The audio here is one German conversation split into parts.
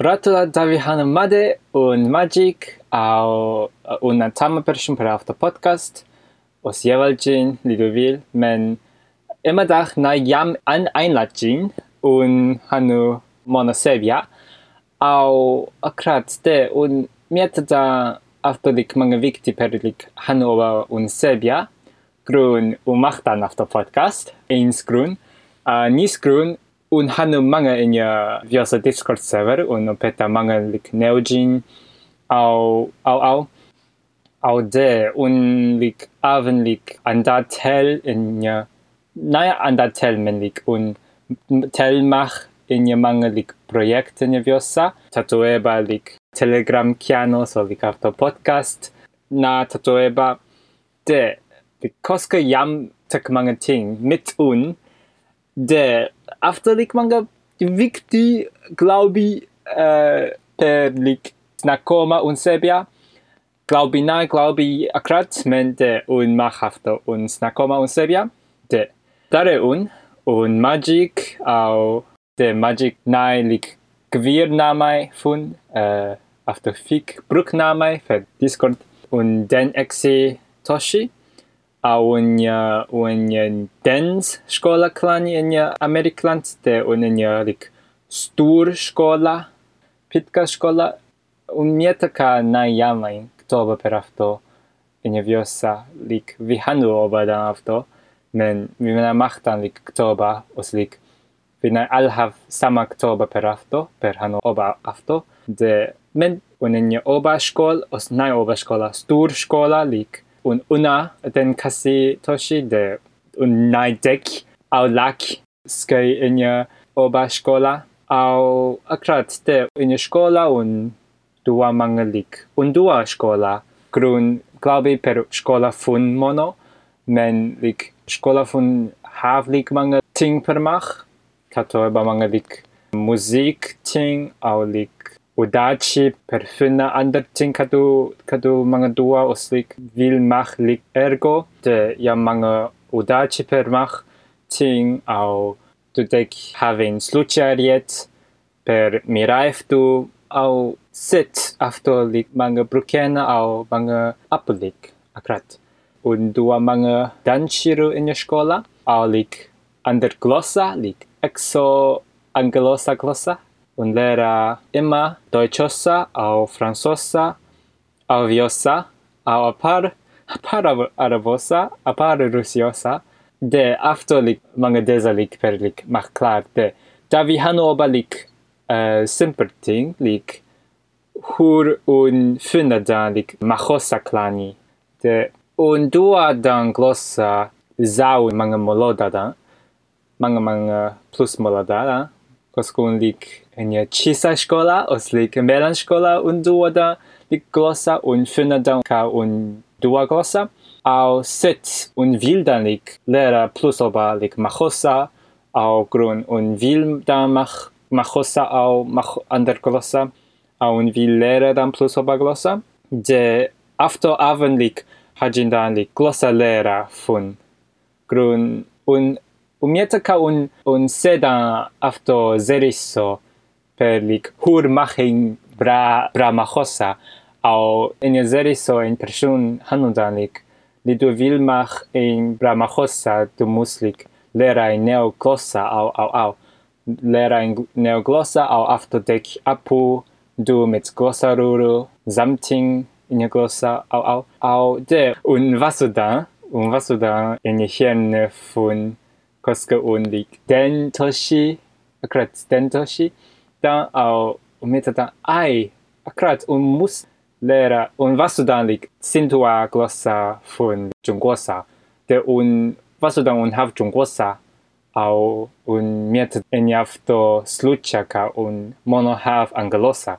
Hana Made un Magic au una tama person per after podcast. Os jevalgin Lidovil men immer dach na jam an einlatgin un hanu monasebia au akrat de un mieta da afterlik mga vikti perlik hanu un sebia grun un machtan after podcast eins grun uh, nis grun un hanu mga in ya viosa discord server? Un peta mga lik neojin au au au au de. Un lik aven lik andatel in ya naja andatel men lik un tel mach in ya mga lik projekt in ya viosa tatoeba lik telegram kiano so lik after podcast. Na tatoeba de. Lik koska jam tak mga ting mit un de after lik mga vikti glaubi uh, per lik Nakoma un Sebia. Glaubi na, glaubi akrat, men de un machafto un Nakoma un Sebia. De dare un, un magic au de magic nai lik gwir namai fun, uh, after fik bruk namai fer Discord un den exe toshi. aunya unen dens skola klan in amerikland te unenya lik stur skola pitka skola un mietaka na jama ktoba per afto enya viosa lik vihandu obadan afto men vimena machtan lik ktoba os lik vina alhav sama ktoba per afto per hano oba afto de men unenya oba skol os na oba skola stur skola lik un una den kasi toshi de un nai dek au lak skai in ja oba skola au akrat de in ja skola un dua mga lik un dua skola grun glaube per skola fun mono men lik skola fun hav lik mga ting per mach kato eba mga lik musik ting au lik udachi per funa ander ting kadu kadu mga dua os lik vil mach lik ergo de ja mga udachi per mach ting au du dek havin sluchariet per du au sit after lik mga brukena au mga apulik akrat. Un dua mga danshiru in skola au lik under glossa lik exo anglosa glossa und lära immer deutschosa och fransosa, aviosa, och apar, apar arabosa, apar rusiosa. Det aftolik många dessa lik per lik, mach klart det. Där vi har några lik äh, eh, simperting, lik hur un fundadan lik machosa klani. Det un duadan glossa zau många molodadan, många många plus molodadan. Koskun lik en ya chisa skola os lik melan skola un dua da lik glossa un funda dan ka un dua glossa au sit un vildan lik lera plus oba lik machosa au grun un vil da mach machosa au mach ander glossa a un vi lera dan plus oba glossa de after avenlik hajin dan lik glossa lera fun grun un umieta ka un un seda after zerisso per lik hur machin bra bra machosa au in zerisso in person hanu dan lik li du vil mach in bra machosa du muslik lera in neo glossa au au au. Lera in neoglossa au after dek apu du mit glossaruru samting in glossa au au. Au de un vasuda un in hien fun koska un lik. Den toshi akrat den toshi da au umeta da ai akrat un mus lera un vasuda lik sintua glossa fun junggosa de un vasuda un hav junggosa au un miet eniafto slucha ka un mono hav anglosa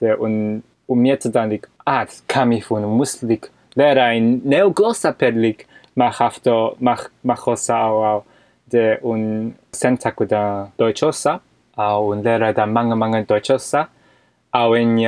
de un un miet dan lik at kami fun muslik lera in neoglossa per lik ma hafto mach machosa au au de un sentaku da deutschosa au în lera da manga manga dochosa. Au în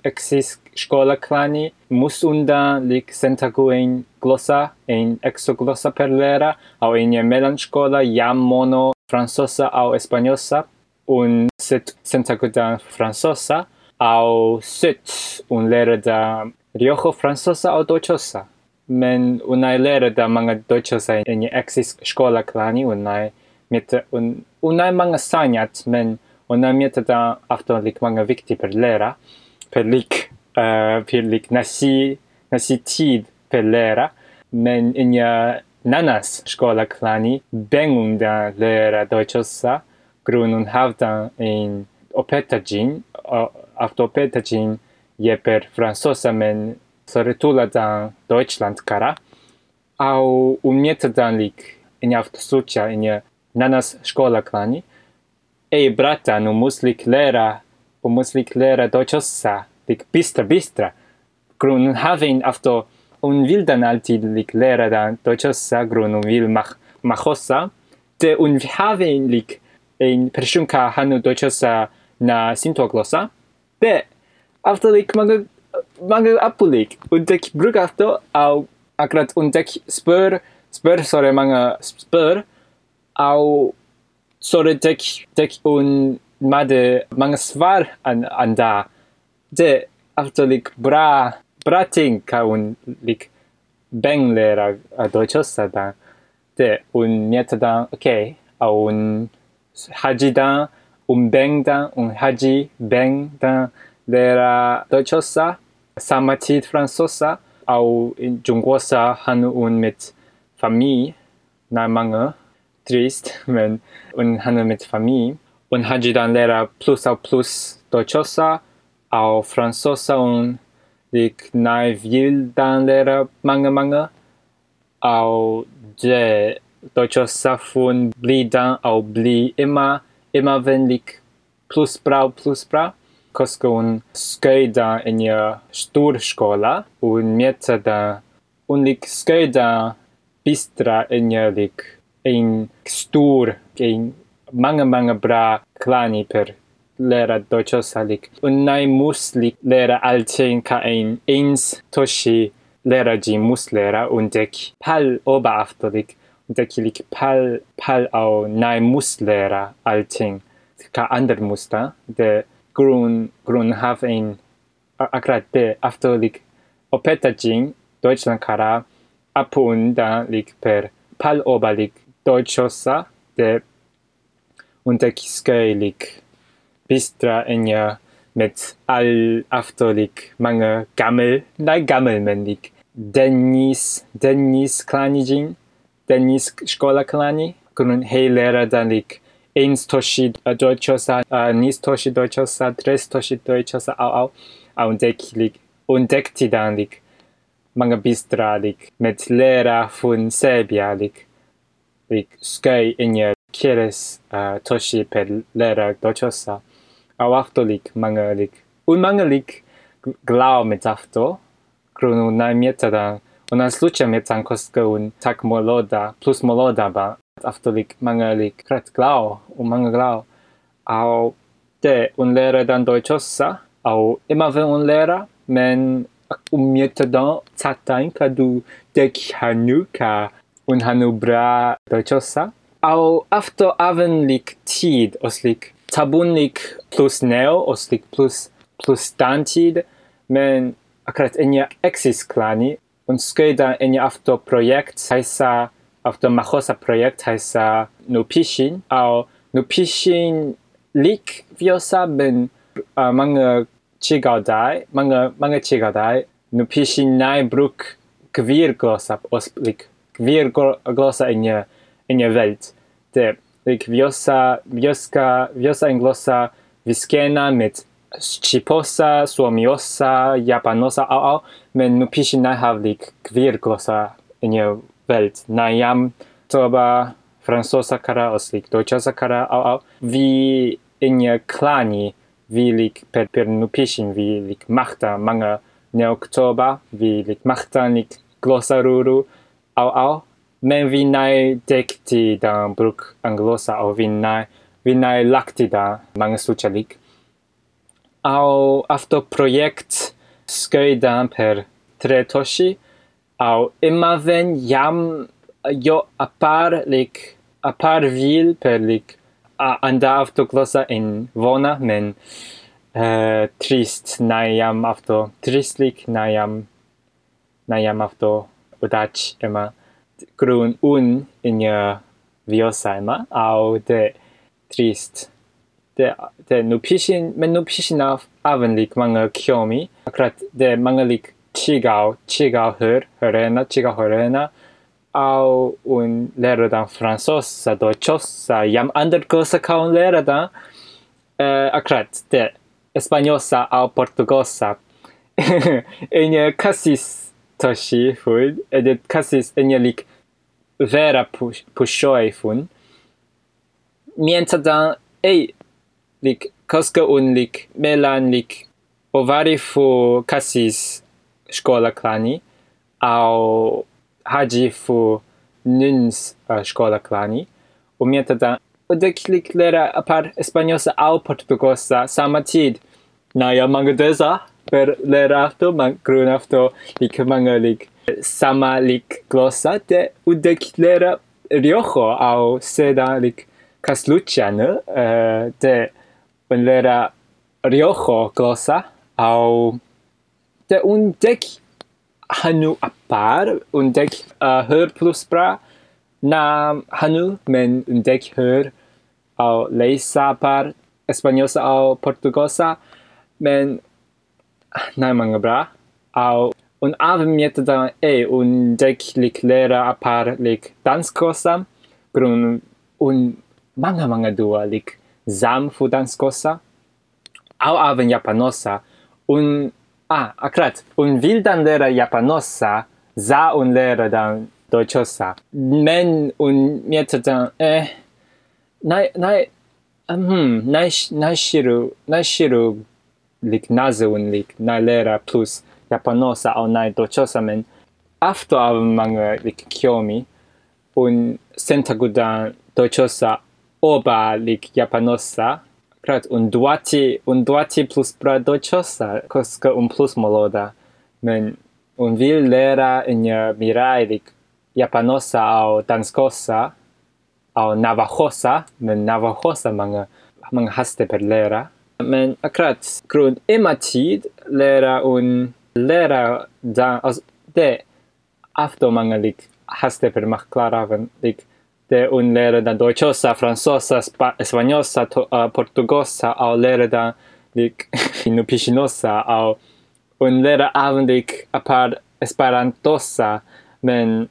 exis scola clani musunda lic sentaguen glossa en exoglossa per lera. Au în melan scola jam mono fransosa au espaniosa un set sentagudan fransosa au set un lera da riojo fransosa au dochosa. Men unai lera da manga dochosa en exis scola clani unai med undan många sanningar men undan med den afton lik många viktiga pelera pelik uh, eh, pelik nasi nasi tid pelera men inga nanas skola klani bengunda lera deutschosa grunun havdan in opetajin uh, after opetajin jeper fransosa men så retula dan Deutschland kara. Au un mietă dan lic, în avtosucea, în nanas shkola klani. Ey brata, nu musliklera, po musliklera dochossa, dik bistra bistra. Grun havin afto un vildan alti liklera dan dochossa grun un vil mach machossa. Te un havin lik in pershunka hanu dochossa na sintoglosa De afto lik mag mag apulik und dik brugafto au akrat und dik spur spur sore manga spur au sore tek tek un made manga svar an anda de after lik bra brating ka un lik beng lera a dochosa da. De un mieta da okay au un haji da un beng da un haji beng da lera dochosa samatit francosa au in jungosa hanu un mit famille na manga trist men un hanu mit famille un haji dan lera plus au plus dochosa au francosa un lik nai vil dan lera manga manga. Au de dochosa fun bli dan au bli ima ima ven lik plus bra plus bra. Kosko un skøyda in je storskola un mieta da. Un lik skøyda bistra in je lik en stor, en många, många bra klaniper lära Dochosarik. Unai Muslik lära allting kan en ens toshi lära ji muslära under pal oba aftorik. Under kilik pal, pal av nai muslära allting. Kan andra musta. Det grund, grund har en akkurat det aftorik. Och peta jin, Deutschland kara, apunda lik per pal oba lik deutschosa de lik bistra enja mit all after lik mange gammel nei gammel men lik Dennis Dennis Klanijin Dennis Skola Klani grun hey lera da lik eins toshi deutschosa nis toshi deutschosa tres toshi deutschosa au au au dek lik und dekti dan lik manga bistra Sky-iny quieres uh, e, tosi per lera dochosa, awaftolik mangelik, ulmangelik glao metafto, krunu na mietadan, ona slucha metan koska un tak moloda, plus moloda ba, aftolik mangelik krat glau, un mange glao, au te un lera dan dochosa, au imave un lera, men un mietadan tatain kadu dek hanuka, ka un hanu bra deutschosa au after aven lik tid os lik tabun lik plus neo os lik plus plus stantid men akrat enya exis klani. Un skeda enya after projekt heisa after machosa projekt heisa no pishin au no pishin lik viosa ben uh, manga chigaudai manga manga chigaudai no pishin nai bruk kvir glosa os virglosa inne, inne welt. Det, like wiosa, wioska, wiosa inglosa Viskena mit chiposa, suomiosa, japanosa, au, au, men nu pisin na havlik virglosa inne welt. Na jam toba fransosa kara oslik, dochasa kara, au, au. Vi inne klani, vi lik per, per nu Pishin. vi lik machta manga oktober. vi lik machta lik glosaruru, au au. Men dekti dektidan bruk anglosa au vinay vinay laktidan mangesuçalik au afto projekt sköydan per tretoshi au imaven jam jo apar lik apar vil per lik a anda autoglossa in vona men uh, trist naiam afto tristlik naiam naiam afto udach ema grun un inya viosa ema au de trist. De de nupishin men nupishin auf avenlik manga kyomi akrat de mangalik chigao chigao her herena chigao herena au un lero dan fransos sa dochos sa jam ander cosa ca un lero dan eh, akrat de espanyosa au portugosa. In casis Tashi-ful, egyet kasis enyelik vera pushoi-fun. Mientzadan ei lik koska unlik melan lik ovarifu kasis szkola klani, au hajifu nuns uh, szkola klani. Umientadan odeklik lera apar espanyosa au portugosa samatid. Naya mangadeza? per lerato man grunafto lik mangalik sama lik glossa de udeklera riojo au seda lik caslucian uh, eh, de lera riojo glossa au de un dec hanu apar un dec eh, uh, hör plus bra na hanu men un dec hör au leisa par espanyosa au portugosa men na manga bra au. Un ave mieta da e un dec lik lera apar lik danskosa grun un manga manga dua lik zam fu danskosa au ave japanosa un Ah, akrat. Un vildan lera japanosa za un lera dan deutschosa. Men un mieta dan eh nai nai hm nai nai shiru nai shiru lik naze un lik nai lera plus japanosa au nai deutschosa men after av manga lik kyomi un sentagudan deutschosa oba lik japanosa Prat, un duati, un duati plus bradochosa, cosca un plus moloda. Men un vil lera in ja mirai lik japanosa au danskosa au navajosa, men navajosa manga manga haste per lera. Men akkurat grund tid lära und lära dan, alltså det efter många lik hastigheter man klarar av lik det und lära den deutschosa, fransosa, spanjosa, uh, portugosa och lära den lik inupishinosa och und lära även lik apart esperantosa men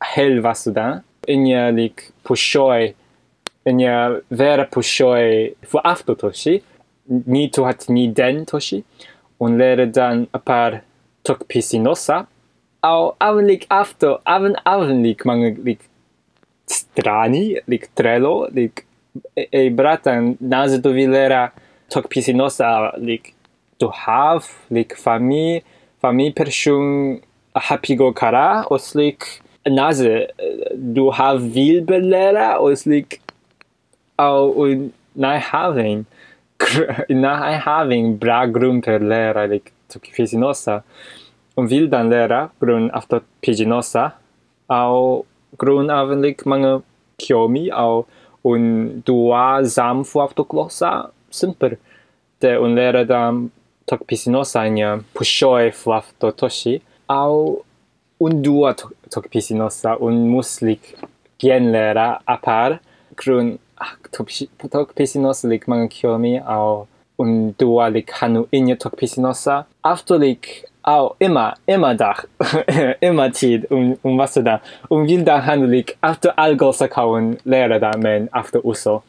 helva sudan. Inga lik pushoj, inga vera pushoj för aftotoshi. 2002年 und lehre dann ein paar Tokpisinosa. Auch abendlich after, abend, abendlich, man liegt strani, liegt trello, liegt, ej, e bratan, nazy do vilera, Tokpisinosa, liegt do have, liegt Famie, Famie pershun, hapigo kara, os liegt Nase, du have vilbelera, os liegt auch, nein, haben. nai having bra grum per lera, lik tok pisinosa, un vildan lera, grun afto piginosa, au grun avenlik manga kiomi au un dua zam fu autoglossa simper. De un lera dam tok pisinosa in pushoi fu auto toshi. Au un dua tok pisinosa un muslik gen lera apar grun tok pisinosa lik manga kiomi au un dua lik hanu inja tok pisinosa after lik au immer immer dach immer tid um um was da um vil da handlik after algo sakauen lehrer da men after uso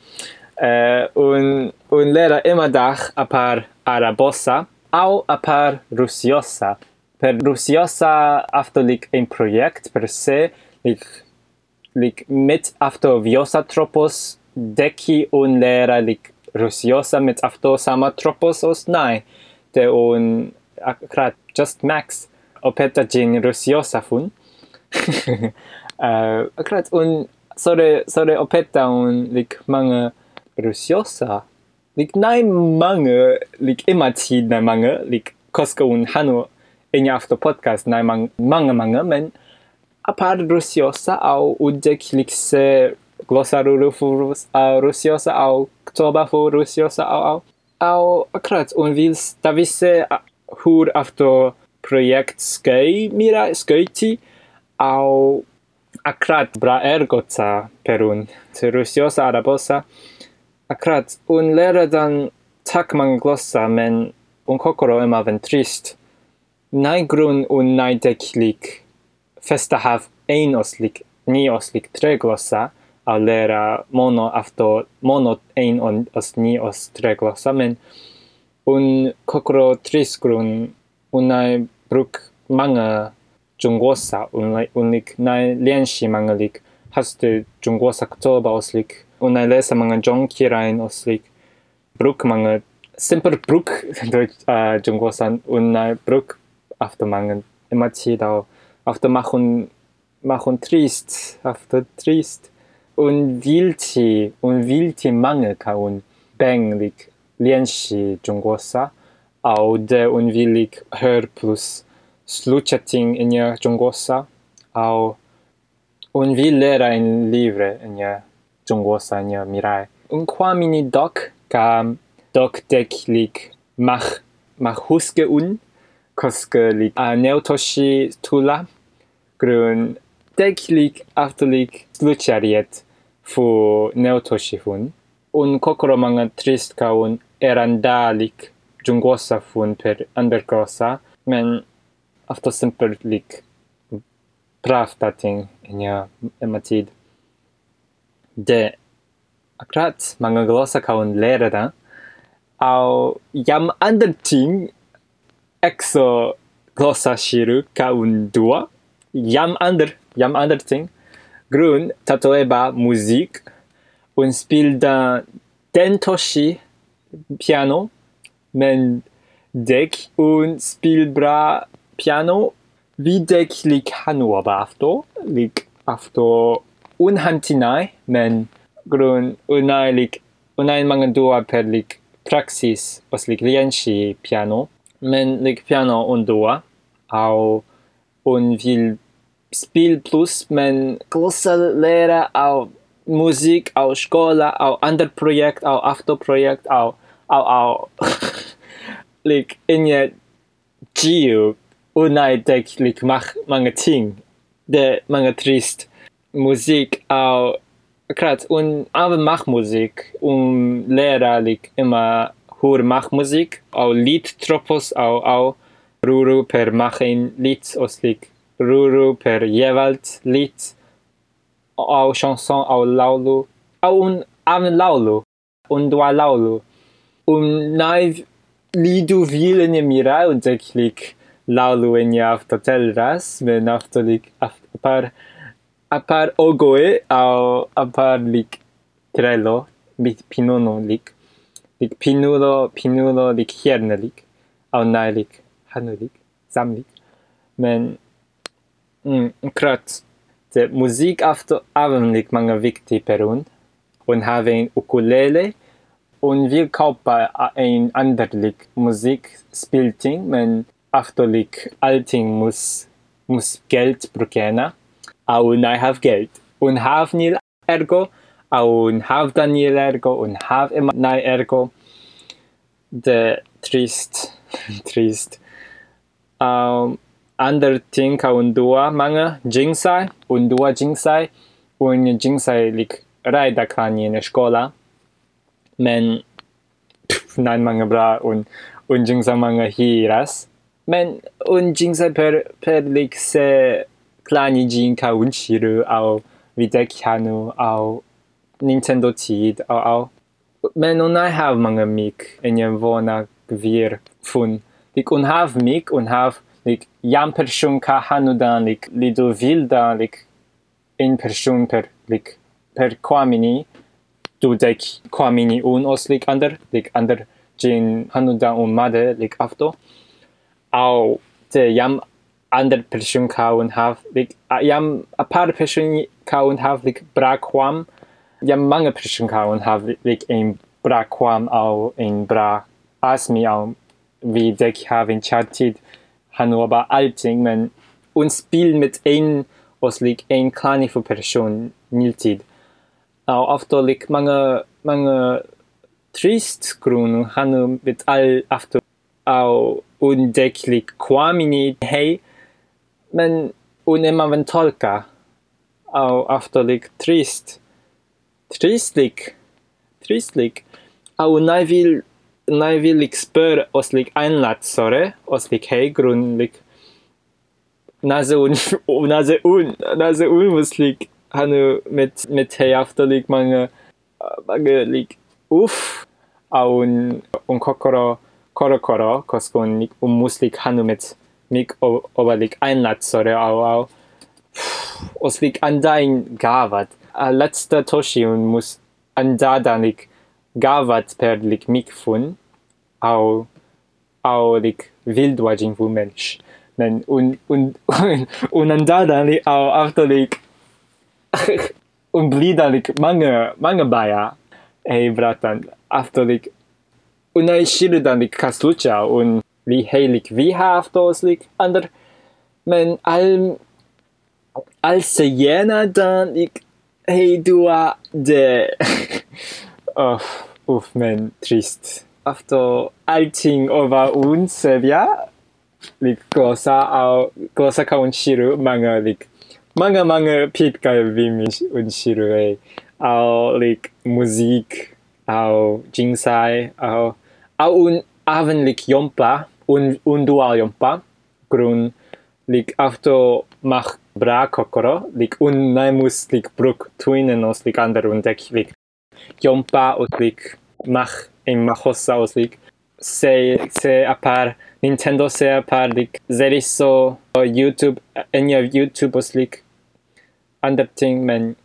äh un un lehrer immer dach a par arabosa au a par rusiosa per rusiosa after lik ein projekt per se lik lik mit after viosa tropos deki un lera lik rusiosa med afto sama tropos os nai de un akrat just max opeta gin rusiosa fun. Eh, uh, akrat un sore sore opeta un lik manga rusiosa. Lik nai manga lik imati na manga lik koska un hanu en afto podcast nai mang, manga manga men apart rusiosa au udek lik se glossarurufurus au rusiosa au ctobafurrusiosa au au au krat un vils. Tavisse hur afto projekt skei mira skeiti au akrat bra ergotsa perun rusiosa arabosa akrat un leradan takman glossa men un kokoro ema ventrist naigrun un naideklik festa hav ein oslik ni oslik tre glossa al lera mono afto mono ein os ni os tre glossa men un kokoro trist grun un nai bruk manga junggosa un un lik nai lianshi manga lik haste junggosa ktoba os lik un nai lesa manga jongkirain os lik. Bruk manga simper bruk durch uh, junggosa un nai bruk after manga immer chi da after machen machen trist after trist un vilti un vilti mangel ka un benglik lienshi jungosa de un vilik her plus sluchating in ja jungosa au un villera in livre in ja jungosa in ja mirai un quamini doc ka doc deklik mach mach huske un koske lik a neotoshi tula grün deklik aftelik sluchariet fu neutoshi fun un kokoro manga trist ka un erandalik junggosa fun per undergrossa men after simple lik pravdating in ja ematid. De akrat manga glossa ka un lerada au jam ander ting exo glossa shiru ka un dua jam ander jam ander ting grun tatoeba musik un spil da dentoshi piano men dek un spil bra piano dek lik hanua ba afto lik afto un hantinai men grun unai lik unai manga dua per lik praxis os lik lienshi piano men lik piano un dua au un vil spil plus men glossa lera au musik au scola au ander projekt au afto projekt au au au lik in je giu unai dek lik mach manga ting de manga trist musik au krat un ave mach musik. Um lera lik immer hur mach musik. Au lied tropos au au ruru per machen lied os lik ruru per Jevalt lit au chanson au laulu au un am laulu un dua laulu. Un naiv lidu vilen emira un zeklik laulu en jafta telras men aftolik a apar ogoe au apar lik trello bit pinono lik lik pinulo pinulo lik hiernelik au nailik hanulik samlik men mm, krat de musik afto avem lik manga vikti perun. Un have ein ukulele. Un wir kaupa ein ander lik musik spilting men afto lik alting mus mus geld brukena au nai have geld. Un have nil ergo. Au un have daniel ergo. Un have immer nai ergo. De trist trist. Um ander ting ka un dua manga jingsai un dua jingsai un jingsai lik rai da kani in skola men nan manga bra un un jingsai manga hiras men un jingsai per per lik se klani jin ka un shiru au videk hanu au nintendo tid au au men un i have manga mik en jem vona gvir fun lik un have mik un have Like jam person ka hanudan, like lido vilda, like, in person per lik per kwamini dudek kwamini un os like ander, like ander ĝin hanudan made lik afto. Aŭ te jam ander person ka un hav, lik jam aparte person ka un hav lik brakwam, jam mange person ka un hav lik bra brakwam aŭ in bra asmi aŭ vi dek havin ĉar hanu aber alting men un spiel mit ein os lik ein klani fu person niltid au after like mga mga trist grun hanu mit all after au undeklik quamini hey men trist tristlik tristlik au naivil naivil lik spör os lik einlat sore os lik hey grun lik naze un naze un naze un was lik hanu mit mit hey after lik mange mange lik uff au un kokoro koro koro koskon lik un muslik hanu mit mik over lik einlat sore au au. Os lik andain gavat a letzter toshi un mus andada lik gavat per lik mik fun au au lik wildwajin vu mensch. Men un un un andada li au after lik un blida lik mange mange baya ei bratan after lik unai shildan lik kaslucha un li heilik vi haftos lik ander men al al se jena dan lik hei dua de. Oh, men trist. After allting over un sevia lik glosa au glosa ka un shiru manga lik manga manga pit ka vimi un shiru e au lik musik au jingsai au au un aven lik yompa un un dual yompa grun lik after mach bra kokoro lik un naimus lik bruk tuinen os lik ander un dek lik os lik mach in mahosa os lik se se apar Nintendo se apar lik zeriso YouTube enya YouTube os lik ander ting men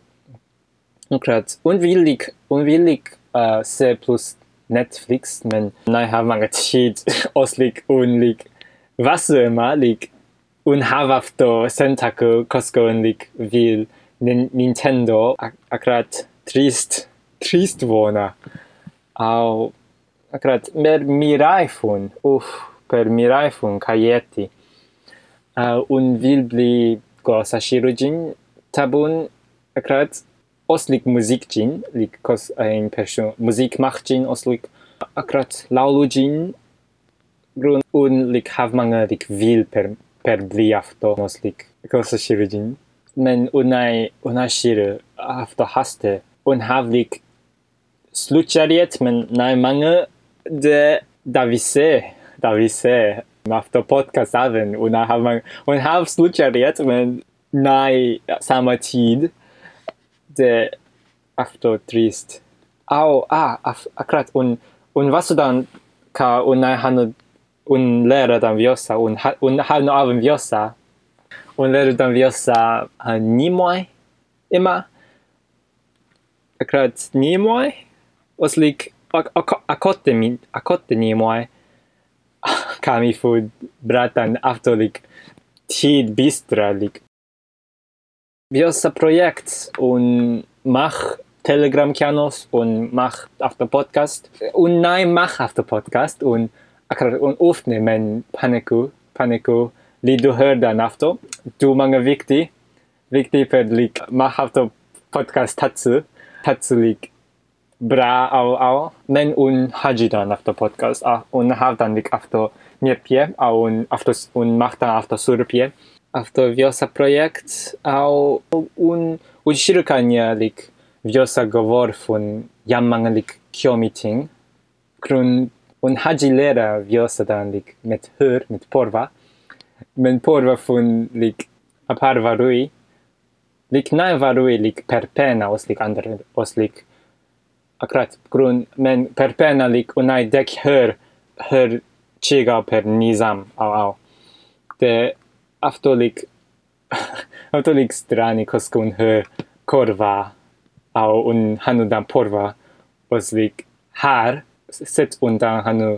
ukrat un villik un villik uh, se plus Netflix men nai ha manga tid os lik un lik was immer lik un havafto sentaku kosko un lik vil Nintendo akrat trist trist vona au akrat mer miraifun uf per miraifun kayeti uh, un vilbli gosa shirujin tabun akrat oslik musik jin lik kos ein person musik macht jin oslik. Akrat laulujin grun un lik hav manga lik vil per per bli afto oslik gosa shirujin men unai unai shiru afto haste un hav lik sluchariet men nai manga de davise. Davise after podcast aven. Un hav manga un hav sluchariet men nai sama tid de after trist. Au ah af, akrat un un vasudan ka un nai hanu un lera dan viosa un ha, un hanu aven viosa. Un lera dan viosa uh, nimoi ima akrat nimoi os lik akotte mi akotte nimoi kami fu bratan after lik tid bistra lik viosa projekt? Un mach telegram kianos un mach after podcast. Un nai mach after podcast un akrat un ofne men paniku paniku li du hördan after du manga vikti vikti per lik mach after podcast tatsu tatsu lik bra au au. Men un hajidan after podcast. Ah un havdan dik after niepie au un after un machtan after surpie after viosa projekt au un un shirukania lik viosa govor fun jam manga lik kyo meeting. Krun un hajilera viosa dan lik met hur met porva. Men porva fun lik aparvarui. Lik nai varui lik per pena os lik ander akrat grun men per pena lik unai dek hur hur chiga per nizam au au. De aftolik aftolik strani koskun hur korva au un hanu dan porva os lik har set un dan hanu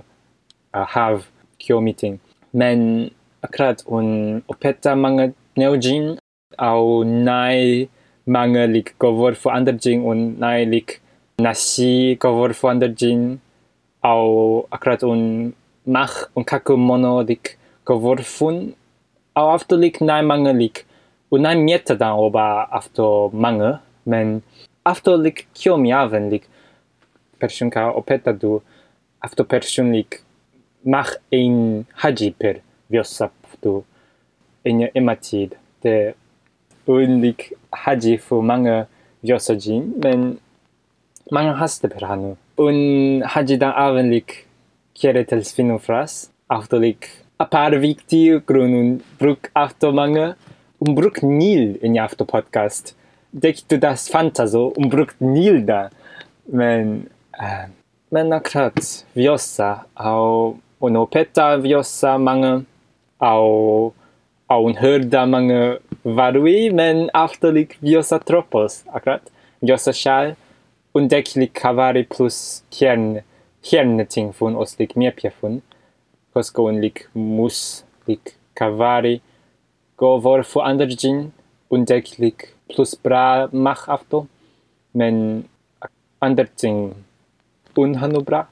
uh, have kyo meeting. Men akrat un opeta manga neujin au nai manga lik govor fu anderjing un nai lik nasi govor fu anderjin au akrat un mach un kaku mono lik govor fun au after lik nai manga lik un nai mieta dan oba after manga men after like kiomi aven like person ka opeta du after person like mach ein haji per viosa du. In ematid de un like haji fu manga viosa jin men manga haste per hanu un haji da aven like kiere tel sfinu fras after like a par victi grun un bruk after manga un bruk nil in after podcast. Dek du das fantaso un bruk nil da. Men uh, men akrat viosa au un opeta viosa manga au au hörda manga varui men after like viosa tropos akrat. Viosa shal un dek like kavari plus kern kern ting fun os like mir pia fun kos go un like mus like kavari go vor fu ander gin un dek like plus bra mach afto. Men ander ting un hanu bra.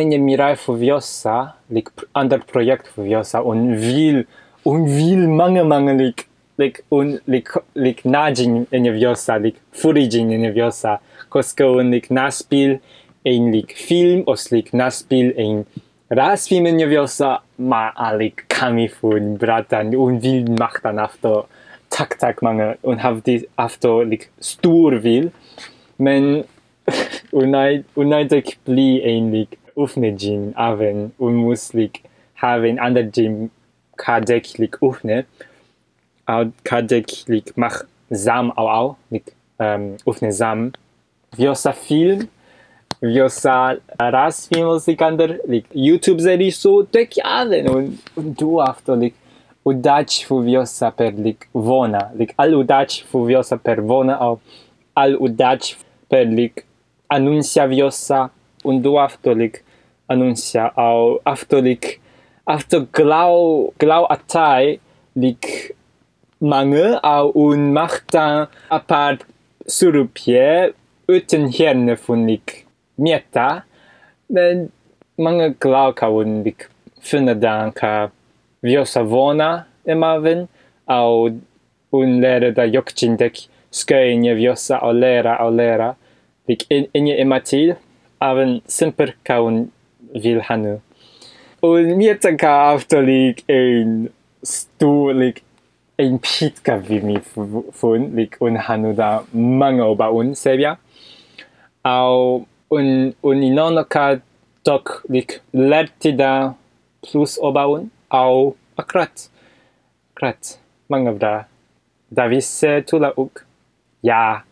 In mirai fu viosa like ander projekt fu viosa. Un vil un vil mange mange like like un like like najin in viosa like furigin in viosa kosko un like naspil ein like film os like naspil ein rasfilm in viosa ma alik kami fun bratan un vil dann after tak tak mange un have die after like stur vil. Men unai unai dek pli ein like ufne gin aven un mus like have ander gym kadek like ufne au kadek like mach sam au au like um, ufne sam. Viosa film viosa ras film like ander like youtube seri so dek aven un, un du after like udach fu viosa per like vona like al udach fu viosa per vona au. Al udach per like annuncia viosa un du after like annuncia au. After like after glau glau atai like Mange av un mahtan apart surupje utan hjärnefunnik meta. Men många glaukar unvik finna danka viosavona emaven au un lärda jokcindek sköinje viosa au lära och lära. Vik inje ematil aven simper kaun vilhanu. Un mietanka avtolik en storlik en Piet ka wie mi vun lik un han da mangel bei uns sebia. Au un inanner ka dok lik läti da plus obaun au a krat. Krat mangel da. Da wis to la ook ja.